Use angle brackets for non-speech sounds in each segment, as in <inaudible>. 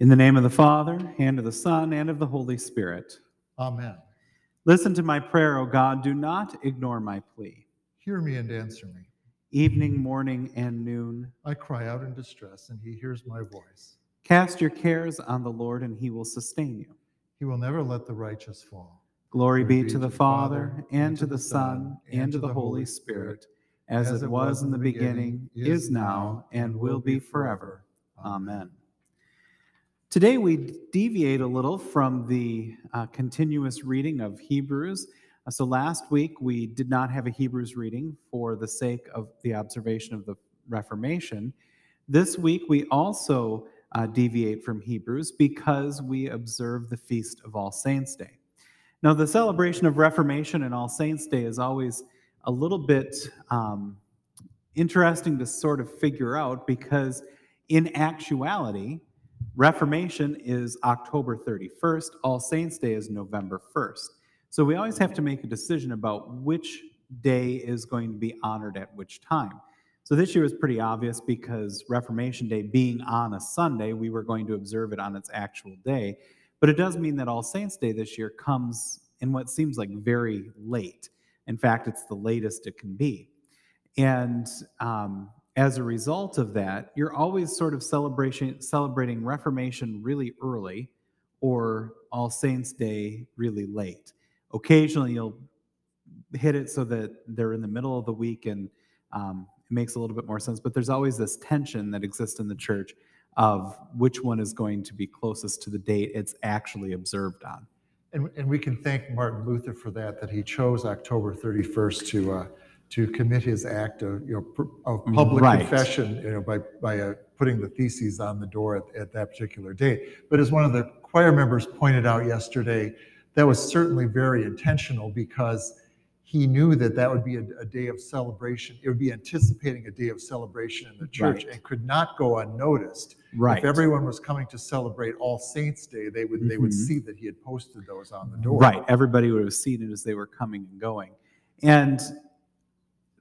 In the name of the Father, and of the Son, and of the Holy Spirit. Amen. Listen to my prayer, O God. Do not ignore my plea. Hear me and answer me. Evening, morning, and noon. I cry out in distress, and he hears my voice. Cast your cares on the Lord, and he will sustain you. He will never let the righteous fall. Glory be to the Father, and to the Son, and to the Holy Spirit, as it was in the beginning, is now, and will be forever. Amen. Today we deviate a little from the uh, continuous reading of Hebrews. Uh, so last week we did not have a Hebrews reading for the sake of the observation of the Reformation. This week we also uh, deviate from Hebrews because we observe the Feast of All Saints' Day. Now, the celebration of Reformation and All Saints' Day is always a little bit um, interesting to sort of figure out because, in actuality, Reformation is October 31st, All Saints' Day is November 1st. So we always have to make a decision about which day is going to be honored at which time. So this year was pretty obvious because Reformation Day being on a Sunday, we were going to observe it on its actual day. But it does mean that All Saints' Day this year comes in what seems like very late. In fact, it's the latest it can be. And um, as a result of that, you're always sort of celebration, celebrating Reformation really early or All Saints' Day really late. Occasionally, you'll hit it so that they're in the middle of the week and um, it makes a little bit more sense. But there's always this tension that exists in the church of which one is going to be closest to the date it's actually observed on. And, and we can thank Martin Luther for that, that he chose October 31st to, uh, to commit his act of, you know, of public Right. confession, you know, by, by uh, putting the theses on the door at, at that particular date. But as one of the choir members pointed out yesterday, that was certainly very intentional because he knew that that would be a, a day of celebration. It would be anticipating a day of celebration in the church Right. and could not go unnoticed. Right. If everyone was coming to celebrate All Saints' Day, they would, they would Mhm. see that he had posted those on the door. Right. Everybody would have seen it as they were coming and going. And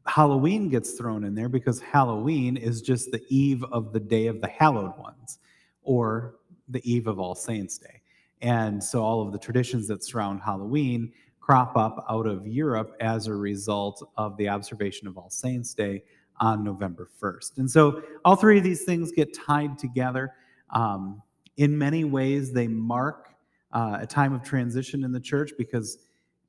Halloween gets thrown in there because Halloween is just the eve of the day of the hallowed ones or the eve of All Saints' Day. And so all of the traditions that surround Halloween crop up out of Europe as a result of the observation of All Saints' Day on November 1st. And so all three of these things get tied together. Um, in many ways, they mark uh, a time of transition in the church because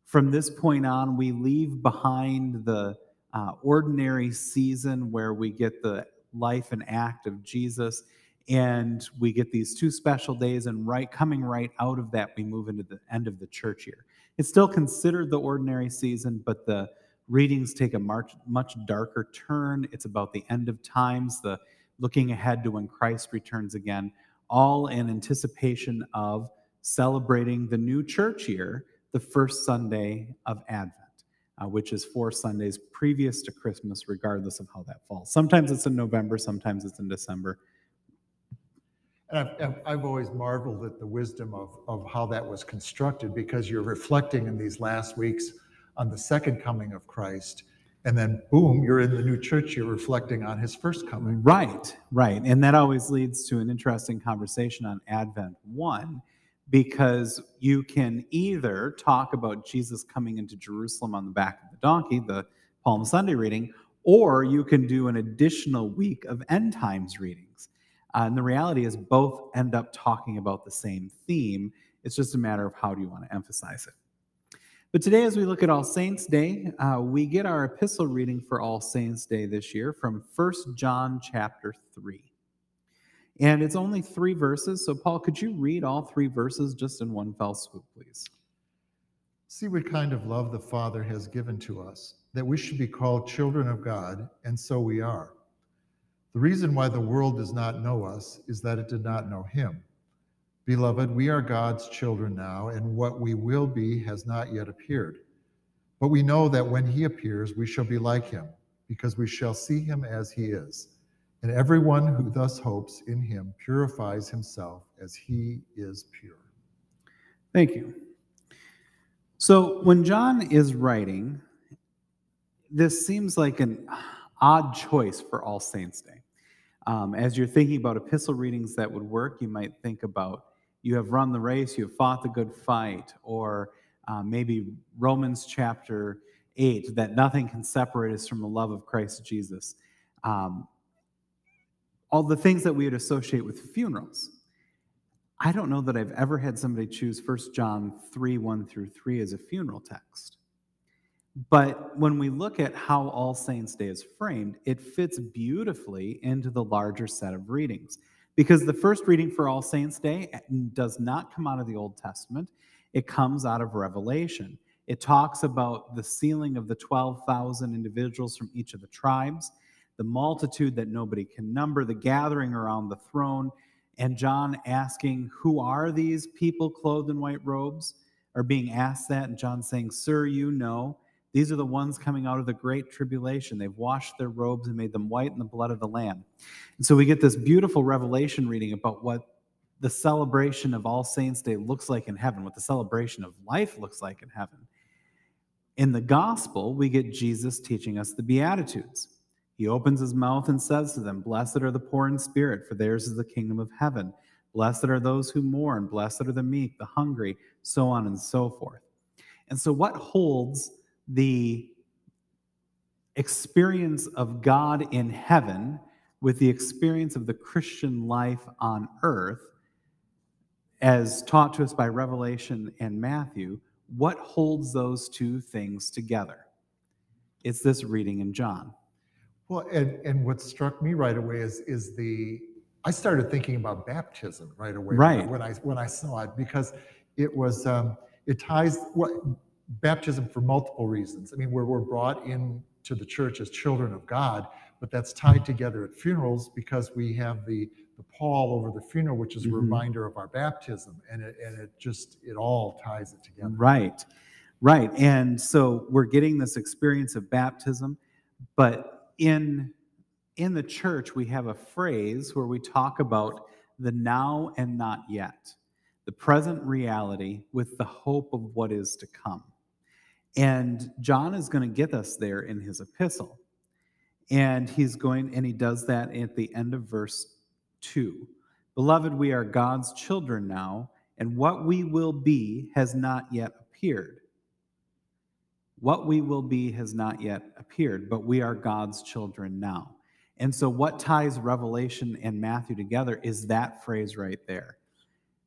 from this point on, we leave behind the uh, ordinary season where we get the life and act of Jesus, and we get these two special days. And right coming right out of that, we move into the end of the church year. It's still considered the ordinary season, but the readings take a much much darker turn. It's about the end of times, the looking ahead to when Christ returns again, all in anticipation of celebrating the new church year, the first Sunday of Advent, uh, which is four Sundays previous to Christmas, regardless of how that falls. Sometimes it's in November, sometimes it's in December. And I've, I've- always marveled at the wisdom of, of how that was constructed because you're reflecting in these last weeks on the second coming of Christ. And then boom, you're in the new church, you're reflecting on his first coming. Right, right. And that always leads to an interesting conversation on Advent 1 because you can either talk about Jesus coming into Jerusalem on the back of the donkey, the Palm Sunday reading, or you can do an additional week of end times readings. Uh, and the reality is, both end up talking about the same theme. It's just a matter of how do you want to emphasize it. But today, as we look at All Saints' Day, uh, we get our epistle reading for All Saints' Day this year from 1 John chapter 3. And it's only three verses. So, Paul, could you read all three verses just in one fell swoop, please? See what kind of love the Father has given to us, that we should be called children of God, and so we are. The reason why the world does not know us is that it did not know him. Beloved, we are God's children now, and what we will be has not yet appeared. But we know that when he appears, we shall be like him, because we shall see him as he is. And everyone who thus hopes in him purifies himself as he is pure. Thank you. So, when John is writing, this seems like an odd choice for All Saints' Day. Um, as you're thinking about epistle readings that would work, you might think about you have run the race, you have fought the good fight, or uh, maybe Romans chapter 8, that nothing can separate us from the love of Christ Jesus. Um, all the things that we would associate with funerals. I don't know that I've ever had somebody choose 1 John 3 1 through 3 as a funeral text. But when we look at how All Saints' Day is framed, it fits beautifully into the larger set of readings. Because the first reading for All Saints' Day does not come out of the Old Testament, it comes out of Revelation. It talks about the sealing of the 12,000 individuals from each of the tribes, the multitude that nobody can number, the gathering around the throne, and John asking, Who are these people clothed in white robes? Are being asked that, and John saying, Sir, you know. These are the ones coming out of the great tribulation. They've washed their robes and made them white in the blood of the Lamb. And so we get this beautiful revelation reading about what the celebration of All Saints' Day looks like in heaven, what the celebration of life looks like in heaven. In the gospel, we get Jesus teaching us the Beatitudes. He opens his mouth and says to them, Blessed are the poor in spirit, for theirs is the kingdom of heaven. Blessed are those who mourn. Blessed are the meek, the hungry, so on and so forth. And so, what holds the experience of God in heaven with the experience of the Christian life on earth, as taught to us by Revelation and Matthew, what holds those two things together? It's this reading in John. Well, and, and what struck me right away is is the I started thinking about baptism right away right. when I when I saw it because it was um, it ties what baptism for multiple reasons. I mean, we're, we're brought into the church as children of God, but that's tied together at funerals because we have the, the pall over the funeral, which is a mm-hmm. reminder of our baptism. And it, and it just, it all ties it together. Right, right. And so we're getting this experience of baptism, but in in the church we have a phrase where we talk about the now and not yet the present reality with the hope of what is to come and John is going to get us there in his epistle. And he's going, and he does that at the end of verse 2. Beloved, we are God's children now, and what we will be has not yet appeared. What we will be has not yet appeared, but we are God's children now. And so, what ties Revelation and Matthew together is that phrase right there.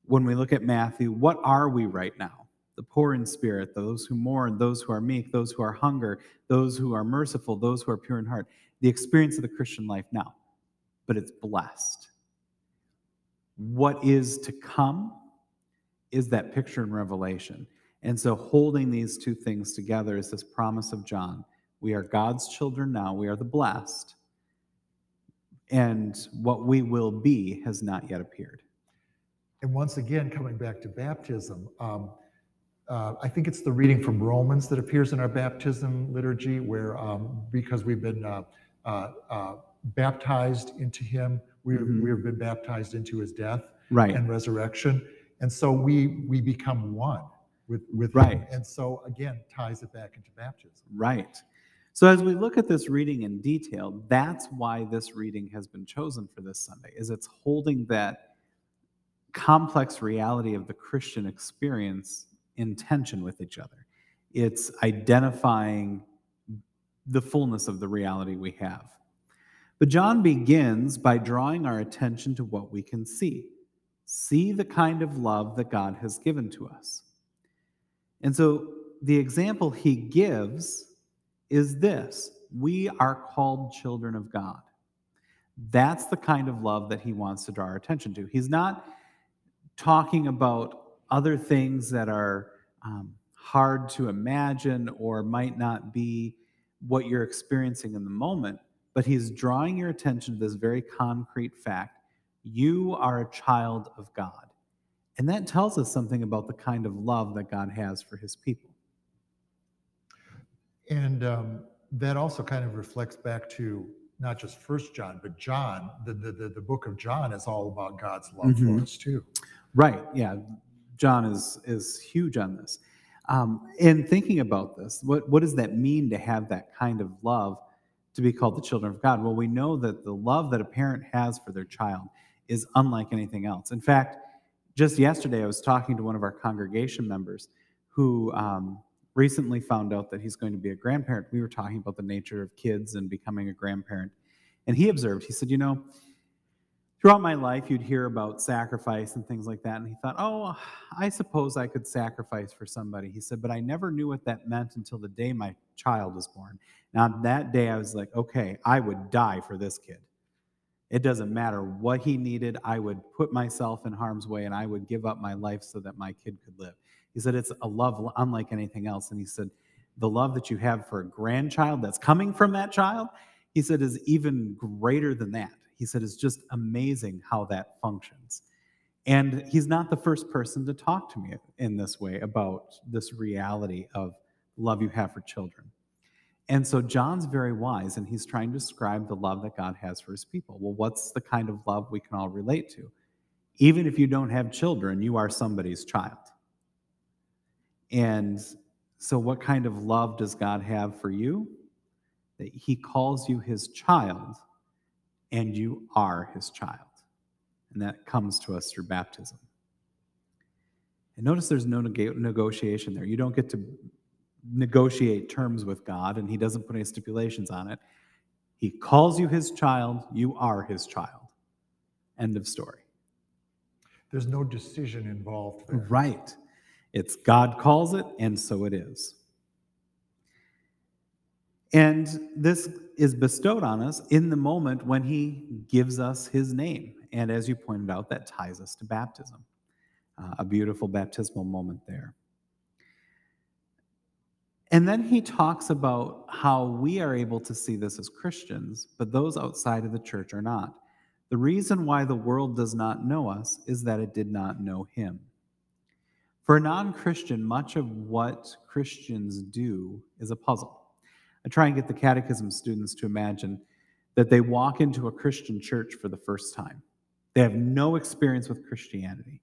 When we look at Matthew, what are we right now? the poor in spirit, those who mourn, those who are meek, those who are hunger, those who are merciful, those who are pure in heart. The experience of the Christian life now, but it's blessed. What is to come is that picture in Revelation. And so, holding these two things together is this promise of John. We are God's children now, we are the blessed, and what we will be has not yet appeared. And once again, coming back to baptism, um, uh, I think it's the reading from Romans that appears in our baptism liturgy, where um, because we've been uh, uh, uh baptized into Him, we mm-hmm. we have been baptized into His death right. and resurrection, and so we we become one with with right. Him, and so again ties it back into baptism. Right. So as we look at this reading in detail, that's why this reading has been chosen for this Sunday. Is it's holding that complex reality of the Christian experience in tension with each other. It's identifying the fullness of the reality we have. But John begins by drawing our attention to what we can see. See the kind of love that God has given to us. And so the example he gives is this we are called children of God. That's the kind of love that he wants to draw our attention to. He's not talking about other things that are um, hard to imagine or might not be what you're experiencing in the moment, but he's drawing your attention to this very concrete fact you are a child of God. And that tells us something about the kind of love that God has for his people. And um, that also kind of reflects back to not just First John, but John. The, the, the, the, book of John is all about God's love mm-hmm. for us too. Right. Yeah. John is is huge on this. Um, in thinking about this, what what does that mean to have that kind of love to be called the children of God? Well, we know that the love that a parent has for their child is unlike anything else. In fact, just yesterday, I was talking to one of our congregation members who um, recently found out that he's going to be a grandparent. We were talking about the nature of kids and becoming a grandparent. And he observed, he said, You know, throughout my life, you'd hear about sacrifice and things like that. And he thought, Oh, I suppose I could sacrifice for somebody. He said, But I never knew what that meant until the day my child was born. Now, that day, I was like, Okay, I would die for this kid. It doesn't matter what he needed. I would put myself in harm's way and I would give up my life so that my kid could live. He said, It's a love unlike anything else. And he said, The love that you have for a grandchild that's coming from that child, he said, is even greater than that. He said, It's just amazing how that functions. And he's not the first person to talk to me in this way about this reality of love you have for children. And so John's very wise and he's trying to describe the love that God has for his people. Well, what's the kind of love we can all relate to? Even if you don't have children, you are somebody's child. And so, what kind of love does God have for you? That he calls you his child and you are his child. And that comes to us through baptism. And notice there's no neg- negotiation there. You don't get to negotiate terms with God, and He doesn't put any stipulations on it. He calls you His child, you are His child. End of story. There's no decision involved there. Right. It's God calls it, and so it is. And this is bestowed on us in the moment when He gives us His name. And as you pointed out, that ties us to baptism. Uh, a beautiful baptismal moment there. And then he talks about how we are able to see this as Christians, but those outside of the church are not. The reason why the world does not know us is that it did not know him. For a non Christian, much of what Christians do is a puzzle. I try and get the catechism students to imagine that they walk into a Christian church for the first time. They have no experience with Christianity.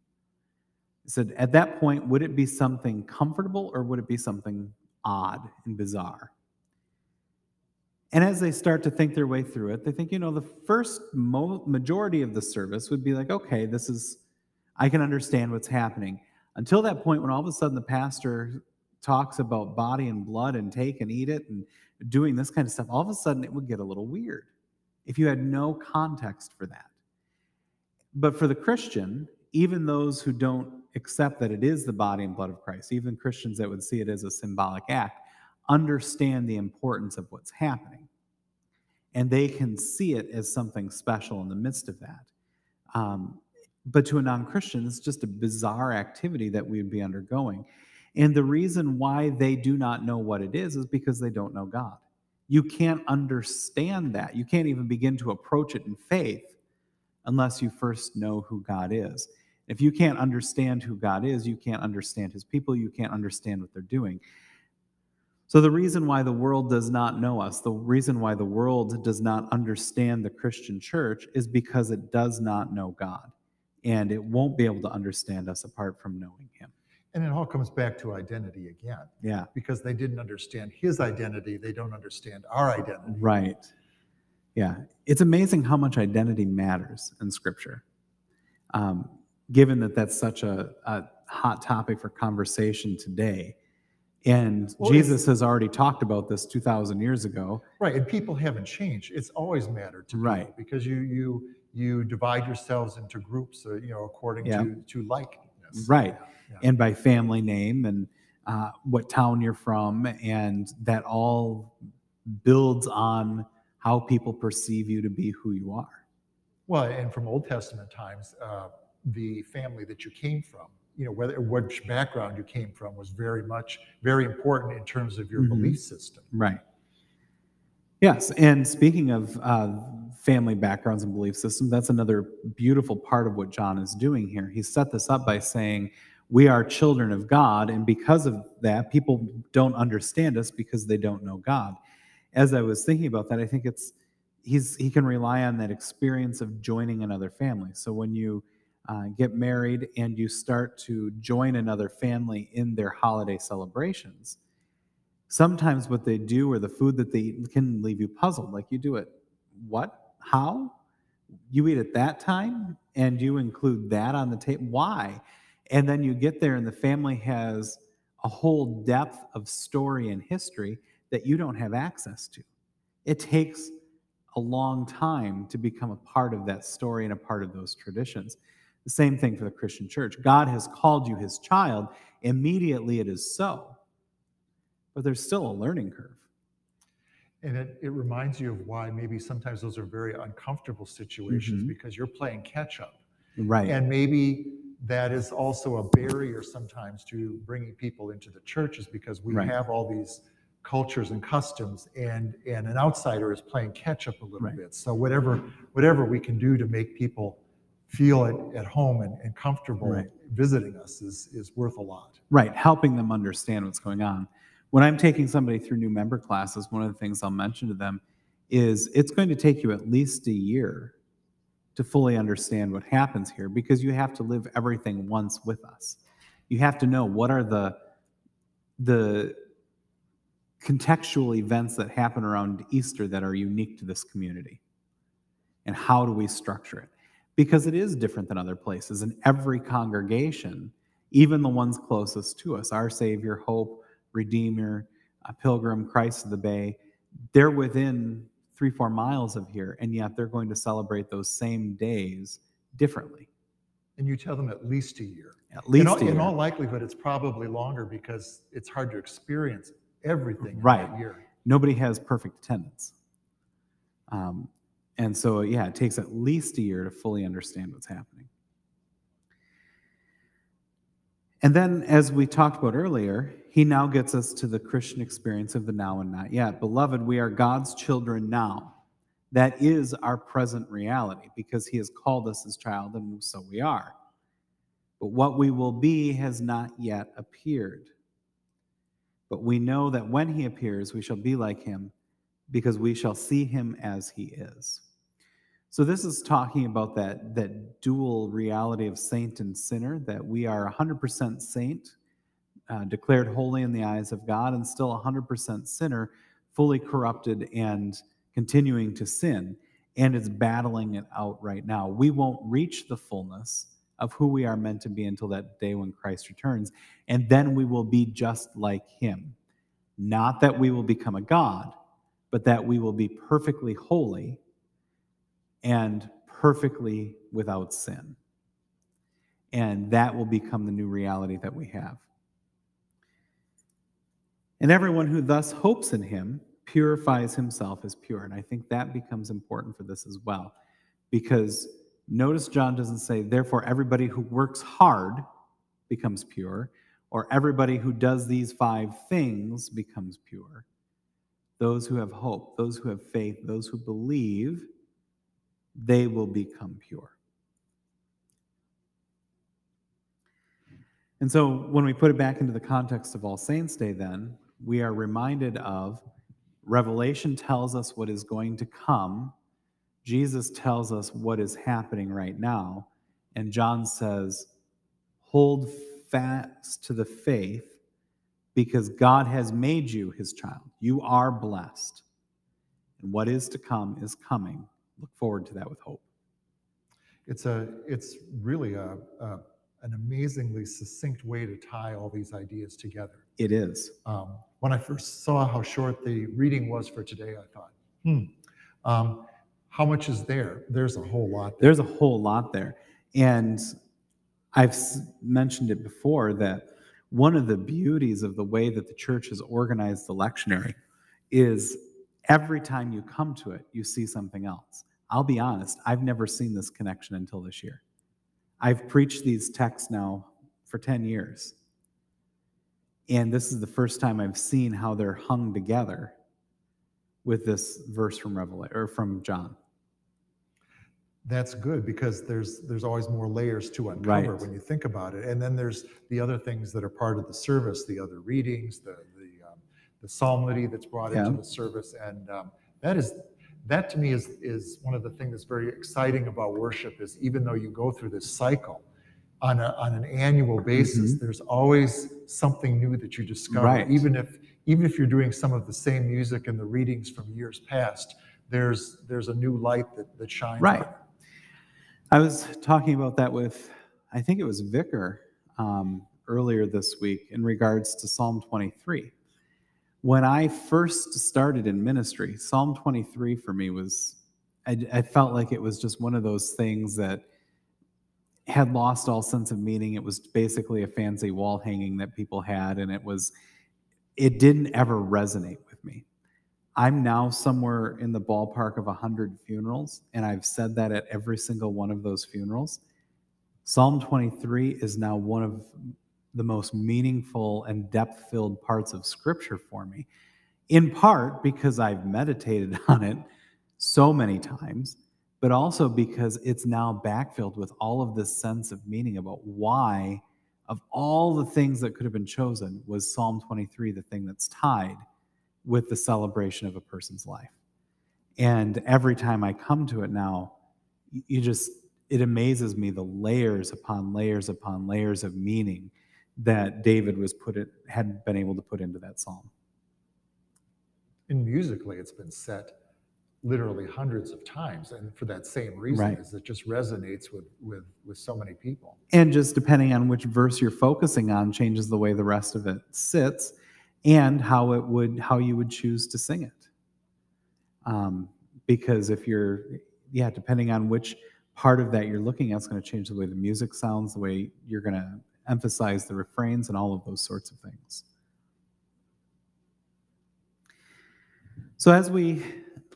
I said, at that point, would it be something comfortable or would it be something odd and bizarre. And as they start to think their way through it, they think, you know, the first mo- majority of the service would be like, okay, this is, I can understand what's happening. Until that point, when all of a sudden the pastor talks about body and blood and take and eat it and doing this kind of stuff, all of a sudden it would get a little weird if you had no context for that. But for the Christian, even those who don't accept that it is the body and blood of Christ, even Christians that would see it as a symbolic act, understand the importance of what's happening. And they can see it as something special in the midst of that. Um, but to a non Christian, it's just a bizarre activity that we'd be undergoing. And the reason why they do not know what it is is because they don't know God. You can't understand that. You can't even begin to approach it in faith unless you first know who God is. If you can't understand who God is, you can't understand his people, you can't understand what they're doing. So, the reason why the world does not know us, the reason why the world does not understand the Christian church is because it does not know God. And it won't be able to understand us apart from knowing him. And it all comes back to identity again. Yeah. Because they didn't understand his identity, they don't understand our identity. Right. Yeah. It's amazing how much identity matters in Scripture. Um, given that that's such a, a hot topic for conversation today. And well, Jesus has already talked about this 2,000 years ago. Right, and people haven't changed. It's always mattered to right. people because you you you divide yourselves into groups, uh, you know, according yeah. to to likeness. Right. Yeah. and by family name and uh, what town you're from, and that all builds on how people perceive you to be who you are. Well, and from Old Testament times, uh, the family that you came from you know whether which background you came from was very much very important in terms of your mm-hmm. belief system. Right. Yes and speaking of uh, family backgrounds and belief systems that's another beautiful part of what john is doing here. He set this up by saying we are children of god and because of that people don't understand us because they don't know god. As i was thinking about that i think it's he's he can rely on that experience of joining another family. So when you uh, get married and you start to join another family in their holiday celebrations, sometimes what they do or the food that they eat can leave you puzzled. Like you do it, what? How? You eat at that time and you include that on the table. Why? And then you get there and the family has a whole depth of story and history that you don't have access to. It takes a long time to become a part of that story and a part of those traditions. The same thing for the Christian church. God has called you his child. Immediately it is so. But there's still a learning curve. And it, it reminds you of why maybe sometimes those are very uncomfortable situations Mhm. because you're playing catch up. Right. And maybe that is also a barrier sometimes to bringing people into the churches because we Right. have all these cultures and customs and and an outsider is playing catch up a little Right. bit. So whatever whatever we can do to make people feel at, at home and, and comfortable Right. visiting us is is worth a lot. Right, helping them understand what's going on. When I'm taking somebody through new member classes, one of the things I'll mention to them is it's going to take you at least a year to fully understand what happens here because you have to live everything once with us. You have to know what are the the contextual events that happen around Easter that are unique to this community. And how do we structure it? Because it is different than other places. In every congregation, even the ones closest to us, our Savior, Hope, Redeemer, Pilgrim, Christ of the Bay, they're within three, four miles of here, and yet they're going to celebrate those same days differently. And you tell them at least a year. At least in all, a year. in all likelihood, it's probably longer because it's hard to experience everything in Right. that year. nobody has perfect attendance. Um, and so, yeah, it takes at least a year to fully understand what's happening. And then, as we talked about earlier, he now gets us to the Christian experience of the now and not yet. Beloved, we are God's children now. That is our present reality because he has called us his child, and so we are. But what we will be has not yet appeared. But we know that when he appears, we shall be like him because we shall see him as he is. So this is talking about that, that dual reality of saint and sinner, that we are 100% saint, uh, declared holy in the eyes of God, and still 100% sinner, fully corrupted and continuing to sin. And it's battling it out right now. We won't reach the fullness of who we are meant to be until that day when Christ returns. And then we will be just like him. Not that we will become a God, but that we will be perfectly holy and perfectly without sin. And that will become the new reality that we have. And everyone who thus hopes in him purifies himself as pure. And I think that becomes important for this as well. Because notice John doesn't say, therefore, everybody who works hard becomes pure, or everybody who does these five things becomes pure. Those who have hope, those who have faith, those who believe, they will become pure. And so when we put it back into the context of All Saints' Day, then, we are reminded of Revelation tells us what is going to come. Jesus tells us what is happening right now. And John says, hold fast to the faith because God has made you his child. You are blessed. And what is to come is coming. Look forward to that with hope. It's a it's really a, a an amazingly succinct way to tie all these ideas together. It is. Um, when I first saw how short the reading was for today, I thought, hmm, um, how much is there? There's a whole lot. There. There's a whole lot there. And I've s- mentioned it before that one of the beauties of the way that the church has organized the lectionary is every time you come to it, you see something else. I'll be honest, I've never seen this connection until this year. I've preached these texts now for 10 years. And this is the first time I've seen how they're hung together with this verse from Revelation or from John. That's good because there's there's always more layers to uncover Right. when you think about it. And then there's the other things that are part of the service, the other readings, the the um, the psalmody that's brought into the service, and um, that is that to me is is one of the things that's very exciting about worship. Is even though you go through this cycle on a, on an annual basis, Mhm. there's always something new that you discover, Right. even if even if you're doing some of the same music and the readings from years past, there's there's a new light that, that shines. Right. I was talking about that with, I think it was Vicar um, earlier this week in regards to Psalm 23. When I first started in ministry, Psalm 23 for me was, I, I felt like it was just one of those things that had lost all sense of meaning. It was basically a fancy wall hanging that people had, and it was, it didn't ever resonate with me. I'm now somewhere in the ballpark of 100 funerals, and I've said that at every single one of those funerals. Psalm 23 is now one of the most meaningful and depth filled parts of Scripture for me, in part because I've meditated <laughs> on it so many times, but also because it's now backfilled with all of this sense of meaning about why, of all the things that could have been chosen, was Psalm 23 the thing that's tied with the celebration of a person's life. And every time I come to it now, you just, it amazes me the layers upon layers upon layers of meaning that David was put it had been able to put into that psalm. And musically, it's been set literally hundreds of times, and for that same reason, Right. is it just resonates with with with so many people. And just depending on which verse you're focusing on changes the way the rest of it sits and how it would how you would choose to sing it. Um, because if you're yeah, depending on which part of that you're looking at, it's going to change the way the music sounds, the way you're going to emphasize the refrains and all of those sorts of things. So as we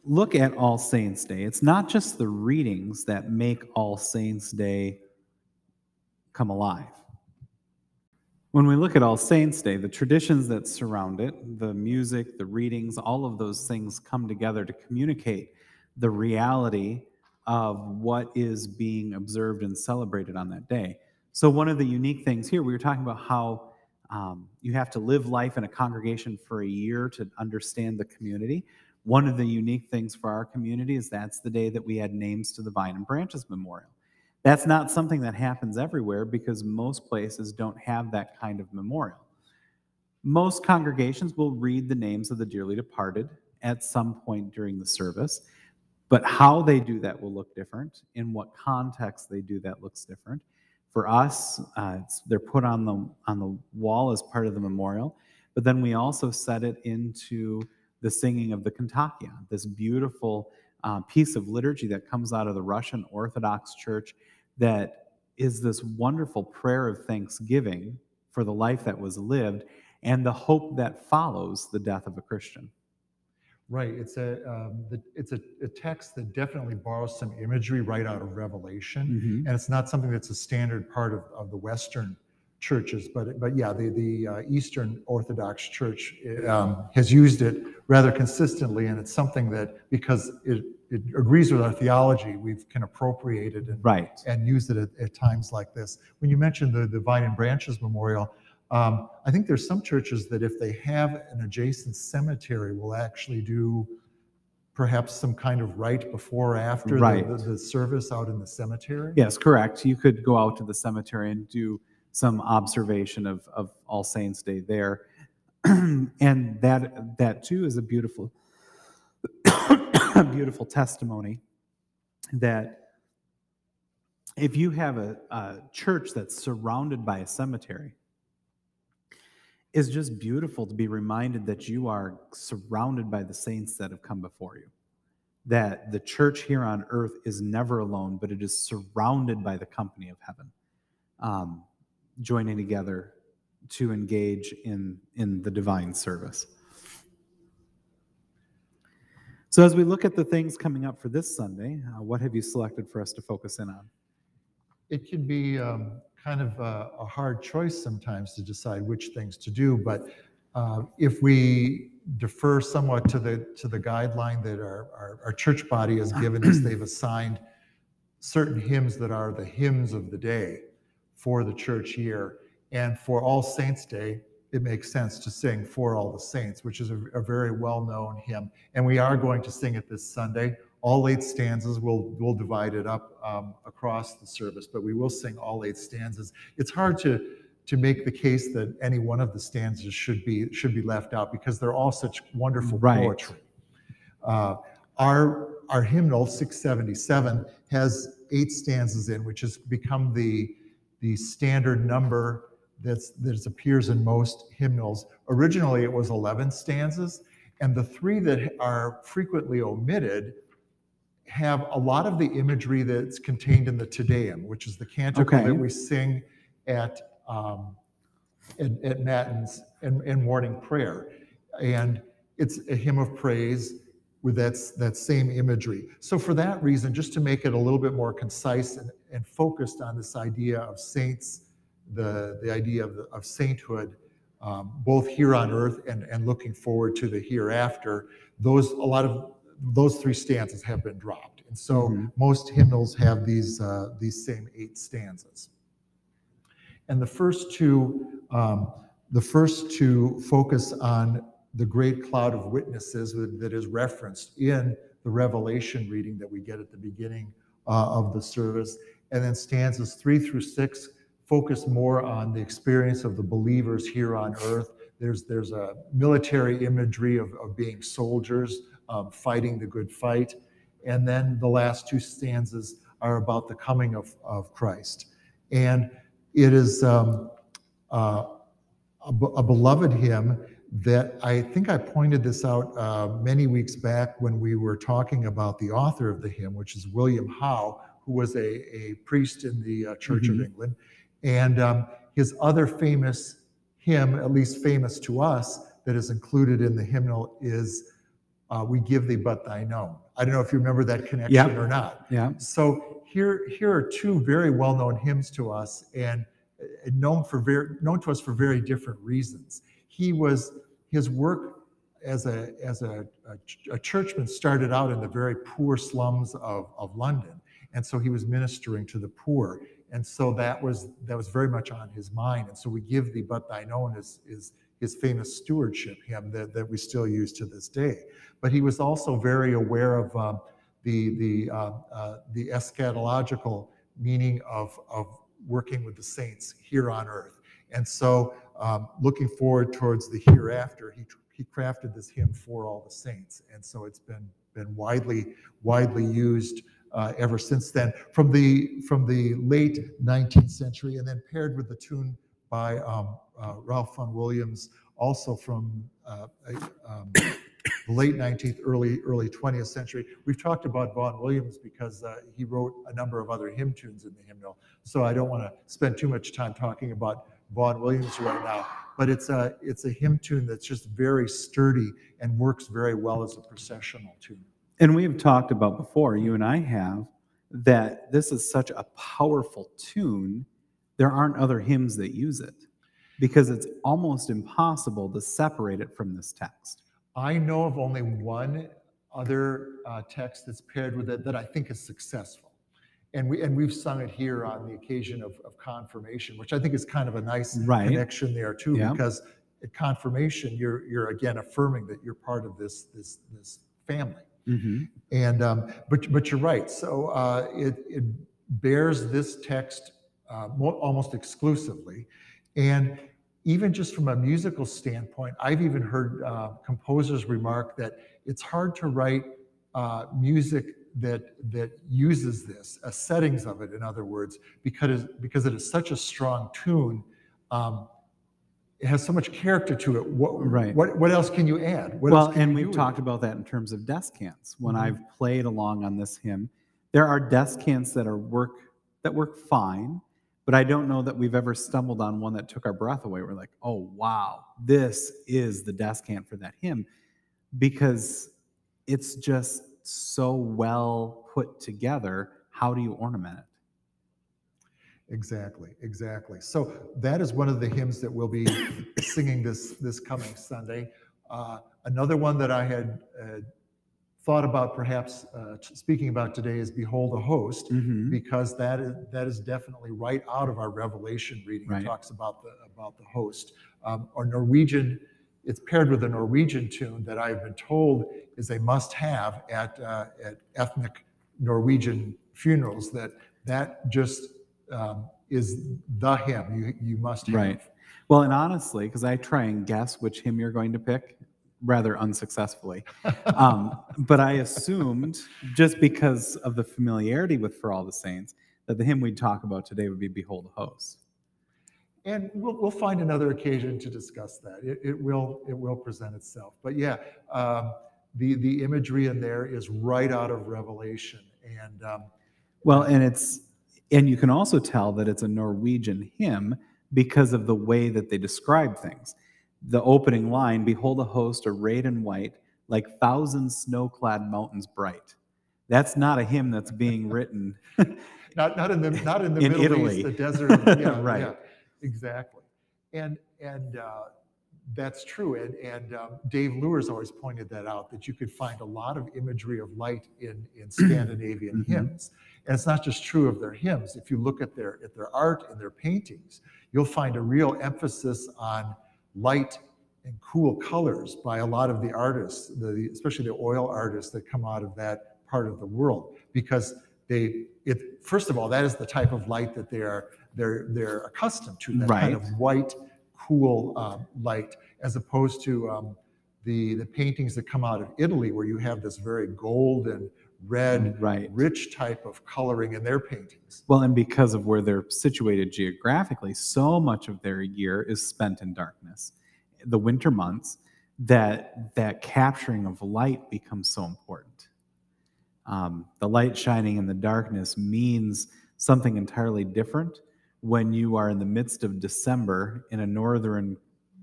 look at All Saints Day, it's not just the readings that make All Saints Day come alive. When we look at All Saints Day, the traditions that surround it, the music, the readings, all of those things come together to communicate the reality of what is being observed and celebrated on that day. So, one of the unique things here, we were talking about how um, you have to live life in a congregation for a year to understand the community. One of the unique things for our community is that's the day that we add names to the Vine and Branches Memorial. That's not something that happens everywhere because most places don't have that kind of memorial. Most congregations will read the names of the dearly departed at some point during the service, but how they do that will look different. In what context they do that looks different. For us, uh, they're put on the on the wall as part of the memorial, but then we also set it into the singing of the Kontakia, this beautiful uh, piece of liturgy that comes out of the Russian Orthodox Church that is this wonderful prayer of thanksgiving for the life that was lived and the hope that follows the death of a Christian. Right. It's a um, the, it's a, a text that definitely borrows some imagery right out of Revelation, and it's not something that's a standard part of, of the Western churches. But but yeah, the the uh, Eastern Orthodox Church um, has used it rather consistently, and it's something that because it it agrees with our theology, we can appropriate it and Right. and use it at, at times like this. When you mentioned the, the Vine and Branches Memorial, um, I think there's some churches that if they have an adjacent cemetery will actually do perhaps some kind of rite before or after the- Right. the, the service out in the cemetery. Yes, correct. You could go out to the cemetery and do some observation of, of All Saints Day there. <clears throat> and that that too is a beautiful <coughs> beautiful testimony that if you have a, a church that's surrounded by a cemetery, is just beautiful to be reminded that you are surrounded by the saints that have come before you. That the church here on earth is never alone, but it is surrounded by the company of heaven, um, joining together to engage in, in the divine service. So, as we look at the things coming up for this Sunday, uh, what have you selected for us to focus in on? It can be um, kind of a, a hard choice sometimes to decide which things to do, but uh, if we defer somewhat to the to the guideline that our, our, our church body has given us, they've assigned certain hymns that are the hymns of the day for the church year. And for All Saints Day, it makes sense to sing For All the Saints, which is a, a very well known hymn. And we are going to sing it this Sunday. All eight stanzas, we'll, we'll divide it up um, across the service, but we will sing all eight stanzas. It's hard to, to make the case that any one of the stanzas should be should be left out because they're all such wonderful Right. poetry. Uh, our our hymnal 677 has eight stanzas in, which has become the the standard number that's that appears in most hymnals. Originally, it was 11 stanzas, and the three that are frequently omitted have a lot of the imagery that's contained in the Te Deum, which is the canticle Okay. that we sing at um, at, at matins and, and morning prayer, and it's a hymn of praise with that that same imagery. So for that reason, just to make it a little bit more concise and, and focused on this idea of saints, the the idea of, the, of sainthood, um, both here on earth and, and looking forward to the hereafter, those a lot of those three stanzas have been dropped, and so Mhm. most hymnals have these uh, these same eight stanzas. And the first two, um, the first two focus on the great cloud of witnesses that- that is referenced in the Revelation reading that we get at the beginning uh, of the service, and then stanzas three through six focus more on the experience of the believers here on earth. There's there's a military imagery of, of being soldiers um, fighting the good fight, and then the last two stanzas are about the coming of, of Christ. And it is um, uh, a, a beloved hymn that I think I pointed this out uh, many weeks back when we were talking about the author of the hymn, which is William How, who was a, a priest in the uh, Church of Mhm. England. And um, his other famous hymn, at least famous to us, that is included in the hymnal is uh, We Give Thee But Thine Own. I don't know if you remember that connection Yep. or not. Yeah. So here, here are two very well-known hymns to us, and uh, known for very known to us for very different reasons. He was his work as a as a, a, a churchman started out in the very poor slums of, of London, and so he was ministering to the poor, and so that was that was very much on his mind. And so we give thee but thine own is is his famous stewardship hymn that, that we still use to this day. But he was also very aware of um, the the uh, uh, the eschatological meaning of of working with the saints here on earth. And so, um, looking forward towards the hereafter, he he crafted this hymn for all the saints. And so it's been been widely widely used uh, ever since then. From the from the late 19th century, and then paired with the tune by um, uh, Ralph Vaughan Williams, also from uh, um, late 19th, early early 20th century. We've talked about Vaughan Williams because uh, he wrote a number of other hymn tunes in the hymnal. So I don't want to spend too much time talking about Vaughan Williams right now. But it's a it's a hymn tune that's just very sturdy and works very well as a processional tune. And we've talked about before, you and I have, that this is such a powerful tune. There aren't other hymns that use it because it's almost impossible to separate it from this text. I know of only one other uh, text that's paired with it that I think is successful. And, we, and we've sung it here on the occasion of, of confirmation, which I think is kind of a nice Right. connection there too, Yeah. because at confirmation, you're, you're again affirming that you're part of this, this, this family. Mhm. And um, but but you're right. So uh, it it bears this text uh, mo- almost exclusively, and even just from a musical standpoint, I've even heard uh, composers remark that it's hard to write uh, music that that uses this uh, settings of it. In other words, because because it is such a strong tune. Um, it has so much character to it. What, Right. what, what else can you add? What well, and we've talked about that in terms of descants. When Mhm. I've played along on this hymn, there are descants that are work that work fine, but I don't know that we've ever stumbled on one that took our breath away. We're like, oh wow, this is the descant for that hymn, because it's just so well put together. How do you ornament it? Exactly, exactly. So that is one of the hymns that we'll be <coughs> singing this this coming Sunday. Uh, another one that I had uh, thought about, perhaps uh, t- speaking about today, is "Behold a Host," Mhm. because that is that is definitely right out of our Revelation reading. Right. It talks about the about the host. Um, or Norwegian, it's paired with a Norwegian tune that I've been told is a must-have at uh, at ethnic Norwegian funerals. That that just um, is the hymn you, you must have. Right. Well, and honestly, because I try and guess which hymn you're going to pick rather unsuccessfully. Um, but I assumed, just because of the familiarity with For All the Saints, that the hymn we'd talk about today would be Behold the Host. And we'll, we'll find another occasion to discuss that. It, it will it will present itself. But yeah, um, the the imagery in there is right out of Revelation, and um, Well, and it's, and you can also tell that it's a Norwegian hymn because of the way that they describe things. The opening line, Behold a host arrayed in white, like thousand snow clad mountains bright. That's not a hymn that's being <laughs> written. <laughs> not not in the not in the In Middle Italy. East, the desert. <laughs> Yeah, Right. yeah, exactly. And and uh, that's true. And and um, Dave Lewis always pointed that out that you could find a lot of imagery of light in in <clears throat> Scandinavian Mhm. hymns. And it's not just true of their hymns. If you look at their at their art and their paintings, you'll find a real emphasis on light and cool colors by a lot of the artists, the, especially the oil artists that come out of that part of the world, because they, it, first of all, that is the type of light that they are they're they're accustomed to, that kind of white, cool um, light, as opposed to um, the the paintings that come out of Italy, where you have this very golden, red, Right. rich type of coloring in their paintings. Well, and because of where they're situated geographically, so much of their year is spent in darkness. The winter months, that that capturing of light becomes so important. Um, the light shining in the darkness means something entirely different when you are in the midst of December in a northern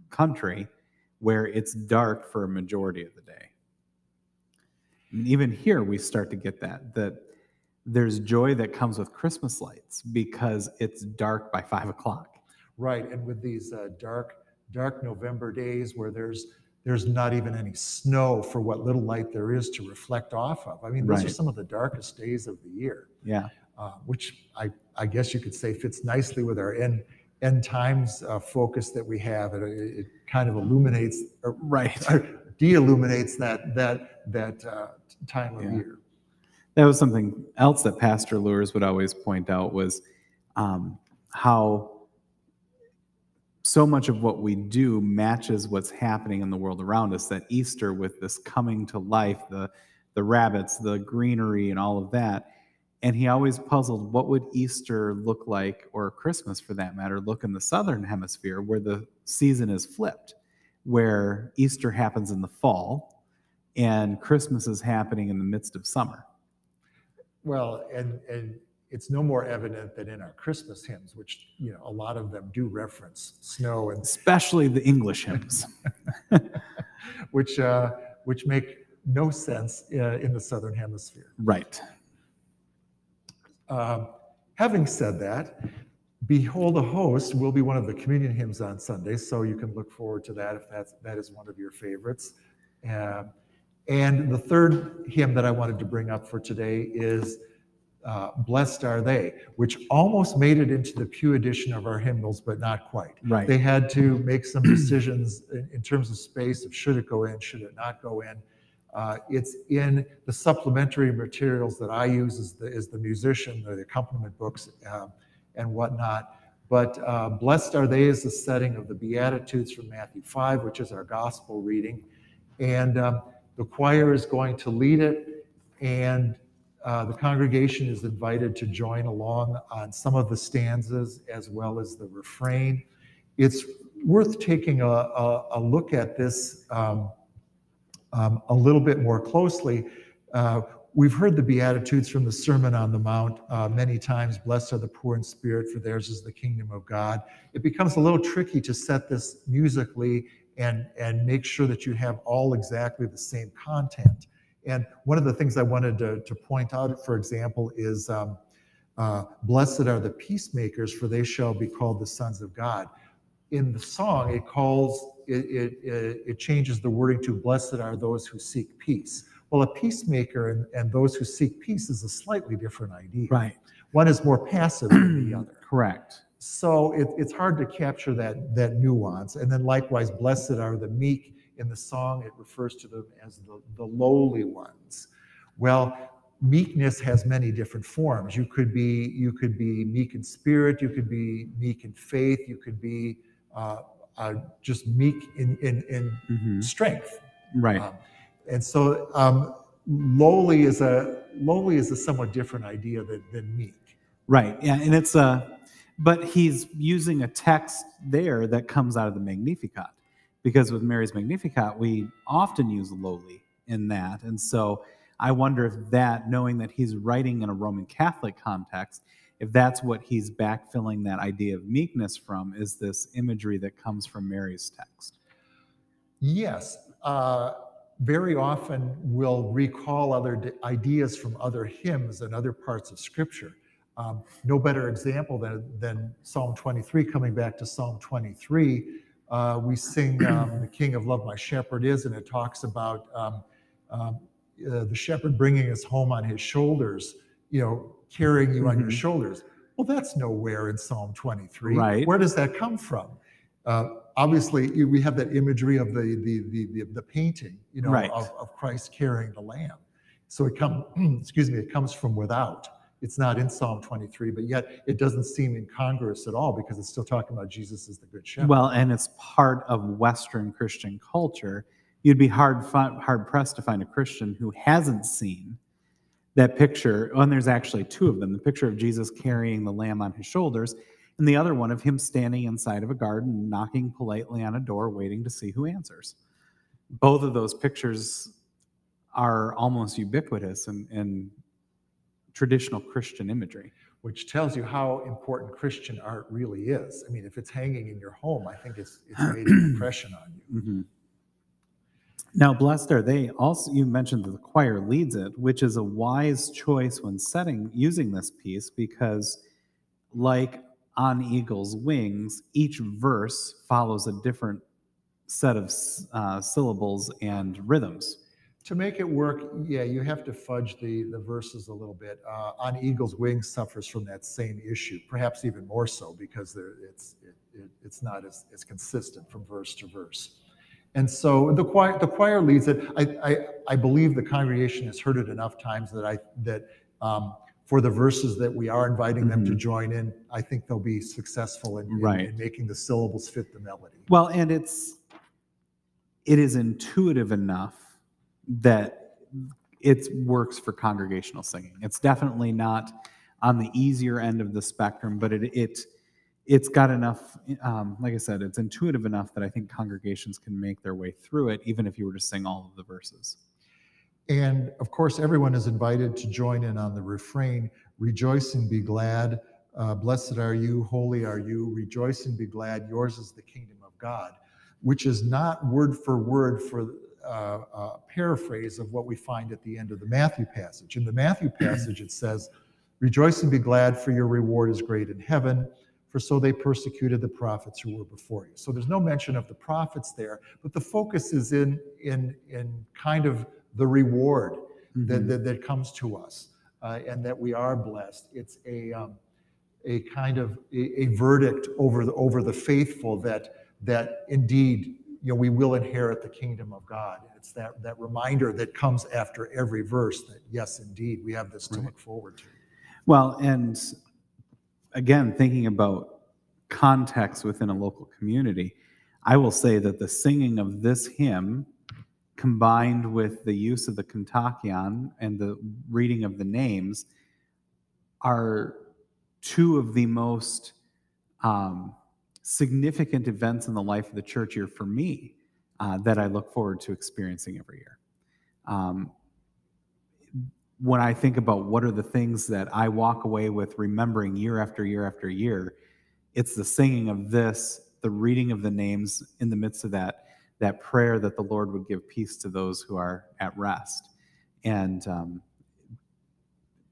country where it's dark for a majority of the day. And even here, we start to get that that there's joy that comes with Christmas lights because it's dark by five o'clock. Right, and with these uh, dark, dark November days where there's there's not even any snow for what little light there is to reflect off of. I mean, those are some of the darkest days of the year, Yeah, uh, which I, I guess you could say fits nicely with our end end times uh, focus that we have. It, it kind of illuminates right. or <laughs> de-illuminates that that that uh, time of Yeah. year. That was something else that Pastor Lures would always point out was um, how so much of what we do matches what's happening in the world around us. That Easter, with this coming to life, the the rabbits, the greenery, and all of that. And he always puzzled what would Easter look like, or Christmas for that matter, look in the southern hemisphere where the season is flipped, where Easter happens in the fall and Christmas is happening in the midst of summer. Well, and and it's no more evident than in our Christmas hymns, which you know a lot of them do reference snow and especially the English hymns. <laughs> which uh, which make no sense uh, in the southern hemisphere. right. Um, having said that, "Behold the Host" will be one of the communion hymns on Sunday, so you can look forward to that if that's that is one of your favorites. Um, and the third hymn that I wanted to bring up for today is uh, "Blessed Are They," which almost made it into the Pew edition of our hymnals, but not quite. Right. They had to make some decisions in, in terms of space of should it go in, should it not go in. Uh, it's in the supplementary materials that I use as the, as the musician, the accompaniment books um, and whatnot. But uh, blessed are they is the setting of the Beatitudes from Matthew 5, which is our gospel reading. And um, the choir is going to lead it, and uh, the congregation is invited to join along on some of the stanzas as well as the refrain. It's worth taking a, a, a look at this um, um, a little bit more closely. Uh, we've heard the Beatitudes from the Sermon on the Mount uh, many times. Blessed are the poor in spirit, for theirs is the kingdom of God. It becomes a little tricky to set this musically and, and make sure that you have all exactly the same content. And one of the things I wanted to, to point out, for example, is um, uh, Blessed are the peacemakers, for they shall be called the sons of God. In the song, it calls, it, it, it, it changes the wording to Blessed are those who seek peace. Well, a peacemaker and, and those who seek peace is a slightly different idea. Right. One is more passive than the <clears throat> other. Correct. So it, it's hard to capture that, that nuance. And then likewise, blessed are the meek. In the song, it refers to them as the, the lowly ones. Well, meekness has many different forms. You could be you could be meek in spirit. You could be meek in faith. You could be uh, uh, just meek in in, in Mhm. strength. Right. Um, and so um, lowly is a lowly is a somewhat different idea than, than meek. Right. Yeah, and it's a but he's using a text there that comes out of the Magnificat. Because with Mary's Magnificat, we often use lowly in that. And so I wonder if that, knowing that he's writing in a Roman Catholic context, if that's what he's backfilling that idea of meekness from, is this imagery that comes from Mary's text. Yes, uh, very often we'll recall other ideas from other hymns and other parts of Scripture. Um, no better example than, than Psalm 23, coming back to Psalm 23. Uh, we sing <clears throat> um, The King of Love, My Shepherd Is, and it talks about um, um, uh, the shepherd bringing us home on his shoulders, you know, carrying you on your Mhm. shoulders. Well, that's nowhere in Psalm 23. Right. Where does that come from? Uh, obviously, we have that imagery of the the the, the, the painting, you know, Right. of, of Christ carrying the lamb. So it comes, <clears throat> excuse me, it comes from without. It's not in Psalm 23, but yet it doesn't seem incongruous at all because it's still talking about Jesus as the good shepherd. Well, and it's part of Western Christian culture. You'd be hard hard pressed to find a Christian who hasn't seen that picture. And there's actually two of them: the picture of Jesus carrying the lamb on his shoulders, and the other one of him standing inside of a garden, knocking politely on a door, waiting to see who answers. Both of those pictures are almost ubiquitous in, in traditional Christian imagery. which tells you how important Christian art really is. I mean, if it's hanging in your home, I think it's it's made an <clears throat> impression on you. Mhm. Now, blessed are they. Also, you mentioned that the choir leads it, which is a wise choice when setting using this piece because, like on eagle's wings, each verse follows a different set of uh, syllables and rhythms. To make it work, yeah, you have to fudge the, the verses a little bit. Uh, On Eagle's Wings suffers from that same issue, perhaps even more so because there, it's, it, it, it's not as, as consistent from verse to verse. And so the choir, the choir leads it. I, I, I believe the congregation has heard it enough times that I that um, for the verses that we are inviting them to Mhm. join in, I think they'll be successful in, in- Right. in making the syllables fit the melody. Well, and it's it is intuitive enough that it works for congregational singing. It's definitely not on the easier end of the spectrum, but it it it's got enough. Um, like I said, it's intuitive enough that I think congregations can make their way through it, even if you were to sing all of the verses. And of course, everyone is invited to join in on the refrain Rejoice and be glad. Uh, Blessed are you, holy are you. Rejoice and be glad. Yours is the kingdom of God, which is not word for word for uh, uh, paraphrase of what we find at the end of the Matthew passage. In the Matthew <clears throat> passage, it says, Rejoice and be glad, for your reward is great in heaven. For so they persecuted the prophets who were before you. So there's no mention of the prophets there, but the focus is in in in kind of the reward that, Mhm. that, that comes to us uh, and that we are blessed. It's a, um, a kind of a, a verdict over the, over the faithful that, that indeed you know, we will inherit the kingdom of God. It's that, that reminder that comes after every verse that, yes, indeed, we have this to look forward to. Well, and again, thinking about context within a local community, I will say that the singing of this hymn, combined with the use of the Kontakion and the reading of the names, are two of the most um, significant events in the life of the church year for me uh, that I look forward to experiencing every year. Um, when I think about what are the things that I walk away with remembering year after year after year, it's the singing of this, the reading of the names in the midst of that, that prayer that the Lord would give peace to those who are at rest. And um,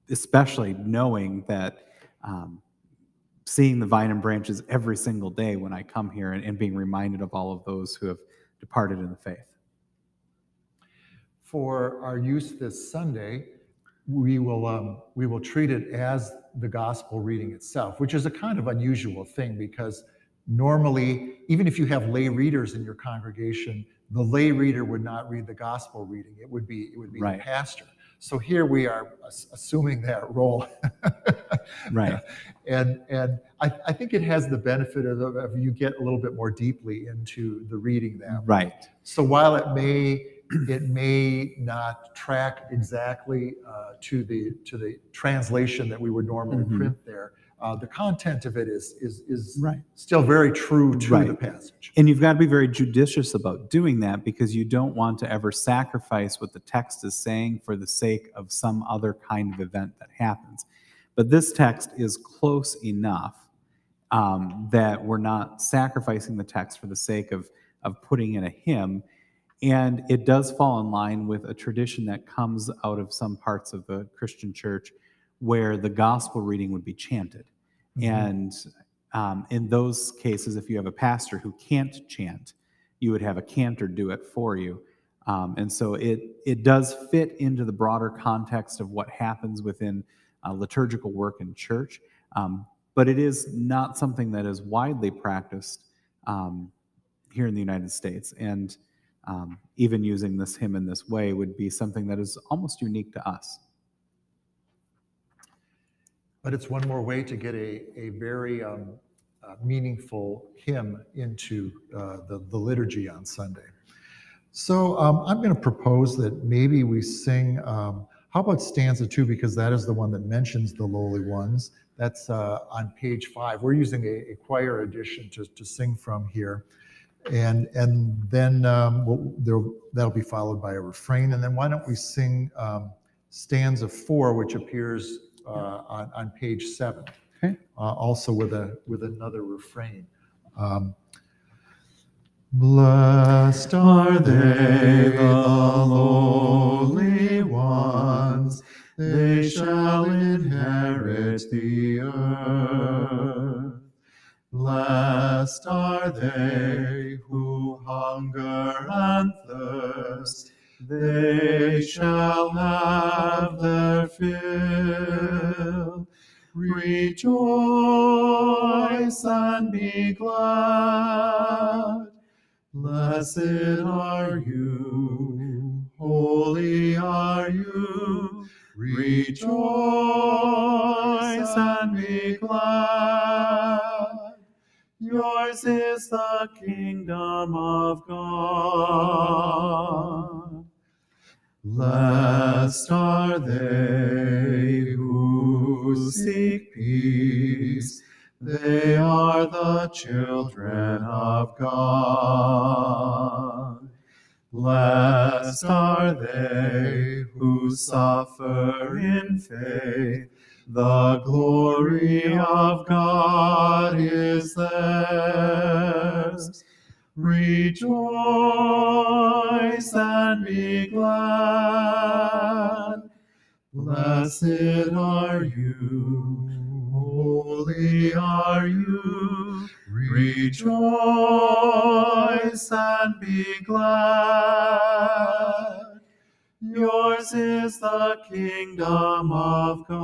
especially knowing that um, seeing the vine and branches every single day when I come here and, and being reminded of all of those who have departed in the faith. For our use this Sunday, we will, um, we will treat it as the gospel reading itself, which is a kind of unusual thing because normally, even if you have lay readers in your congregation, the lay reader would not read the gospel reading. It would be, it would be Right. the pastor. So here we are assuming that role. <laughs> Right. And, and I, I think it has the benefit of, of you get a little bit more deeply into the reading that. Right. So while it may, it may not track exactly uh, to the, to the translation that we would normally Mhm. print there, uh, the content of it is, is, is Right. still very true to the Right. passage. And you've got to be very judicious about doing that because you don't want to ever sacrifice what the text is saying for the sake of some other kind of event that happens. But this text is close enough um, that we're not sacrificing the text for the sake of, of putting in a hymn. And it does fall in line with a tradition that comes out of some parts of the Christian church where the gospel reading would be chanted. Mhm. And um, in those cases, if you have a pastor who can't chant, you would have a cantor do it for you. Um, and so it it does fit into the broader context of what happens within uh, liturgical work in church, um, but it is not something that is widely practiced um, here in the United States. And um, even using this hymn in this way would be something that is almost unique to us. But it's one more way to get a, a very um, uh, meaningful hymn into uh, the, the liturgy on Sunday. So um, I'm going to propose that maybe we sing, um, how about stanza two, because that is the one that mentions the lowly ones. That's uh, on page five. We're using a, a choir edition to, to sing from here. And, and then um, we'll, that'll be followed by a refrain. And then why don't we sing um, stanza four, which appears uh, on, on page seven. Okay. Uh, also with a with another refrain. Um, Blessed are they, the lowly ones, they shall inherit the earth. Blessed are they who hunger and thirst, they shall have their fill. Rejoice and be glad. Blessed are you, holy are you. Rejoice and be glad. Yours is the kingdom of God. Blessed are they who seek peace. They are the children of God. Blessed are they who suffer in faith. The glory of God is theirs. Rejoice Blessed are you, holy are you. Rejoice and be glad. Yours is the kingdom of God.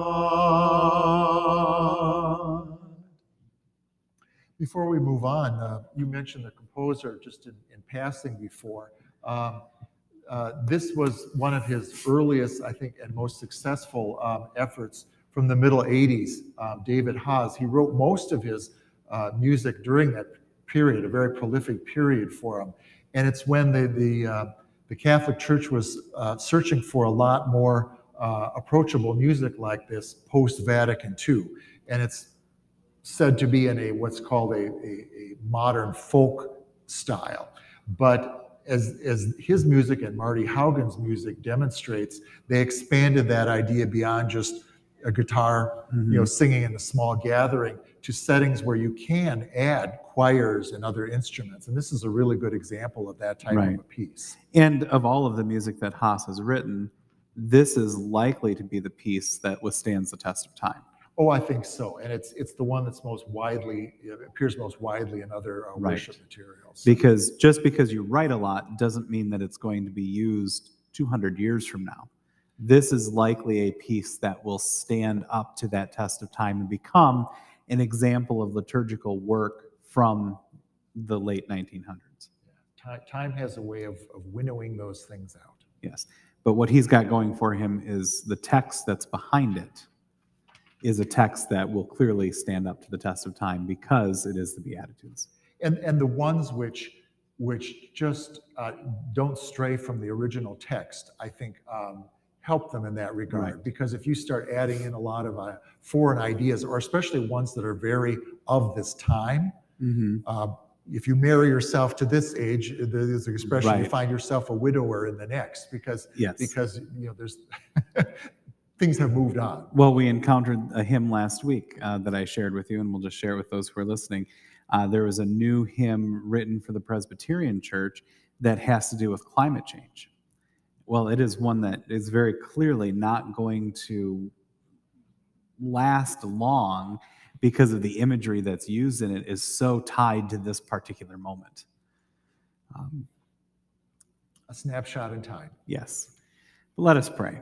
Before we move on, uh, you mentioned the composer just in, in passing before. Um, uh, this was one of his earliest, I think, and most successful um, efforts from the middle 80s. Um, David Haas, he wrote most of his uh, music during that period, a very prolific period for him. And it's when the, the, uh, the Catholic Church was uh, searching for a lot more uh, approachable music like this post Vatican II. And it's said to be in a what's called a, a, a modern folk style. But as, as his music and Marty Haugen's music demonstrates, they expanded that idea beyond just a guitar, you know, mm-hmm. singing in a small gathering to settings where you can add choirs and other instruments. And this is a really good example of that type Right. of a piece. And of all of the music that Haas has written, this is likely to be the piece that withstands the test of time. Oh, I think so. And it's it's the one that's most widely it appears most widely in other uh, Right. worship materials. Because just because you write a lot doesn't mean that it's going to be used 200 years from now. This is likely a piece that will stand up to that test of time and become an example of liturgical work from the late 1900s. Ti- Time has a way of, of winnowing those things out. Yes. But what he's got going for him is the text that's behind it is a text that will clearly stand up to the test of time because it is the Beatitudes. And, and the ones which, which just uh, don't stray from the original text, I think um, help them in that regard. Right. Because if you start adding in a lot of uh, foreign ideas, or especially ones that are very of this time, Mm-hmm. uh, if you marry yourself to this age, there's an expression, you find yourself a widower in the next, because, Yes. because, you know, there's, <laughs> things have moved on. Well, we encountered a hymn last week uh, that I shared with you, and we'll just share it with those who are listening. Uh, there was a new hymn written for the Presbyterian Church that has to do with climate change. Well, it is one that is very clearly not going to last long because of the imagery that's used in it is so tied to this particular moment. Um, A snapshot in time. yes. But Let us pray.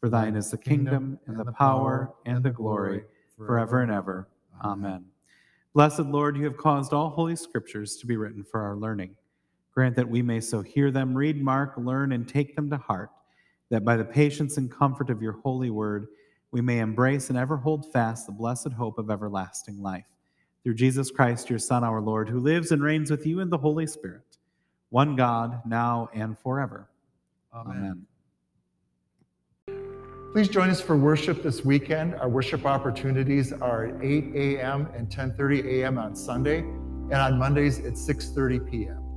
For thine is the kingdom, and the power, and the glory, forever and ever. Amen. Blessed Lord, you have caused all holy scriptures to be written for our learning. Grant that we may so hear them, read, mark, learn, and take them to heart, that by the patience and comfort of your holy word, we may embrace and ever hold fast the blessed hope of everlasting life. Through Jesus Christ, your Son, our Lord, who lives and reigns with you in the Holy Spirit, one God, now and forever. Amen. Please join us for worship this weekend. Our worship opportunities are at 8 a.m. and 10:30 a.m. on Sunday, and on Mondays at 6:30 p.m.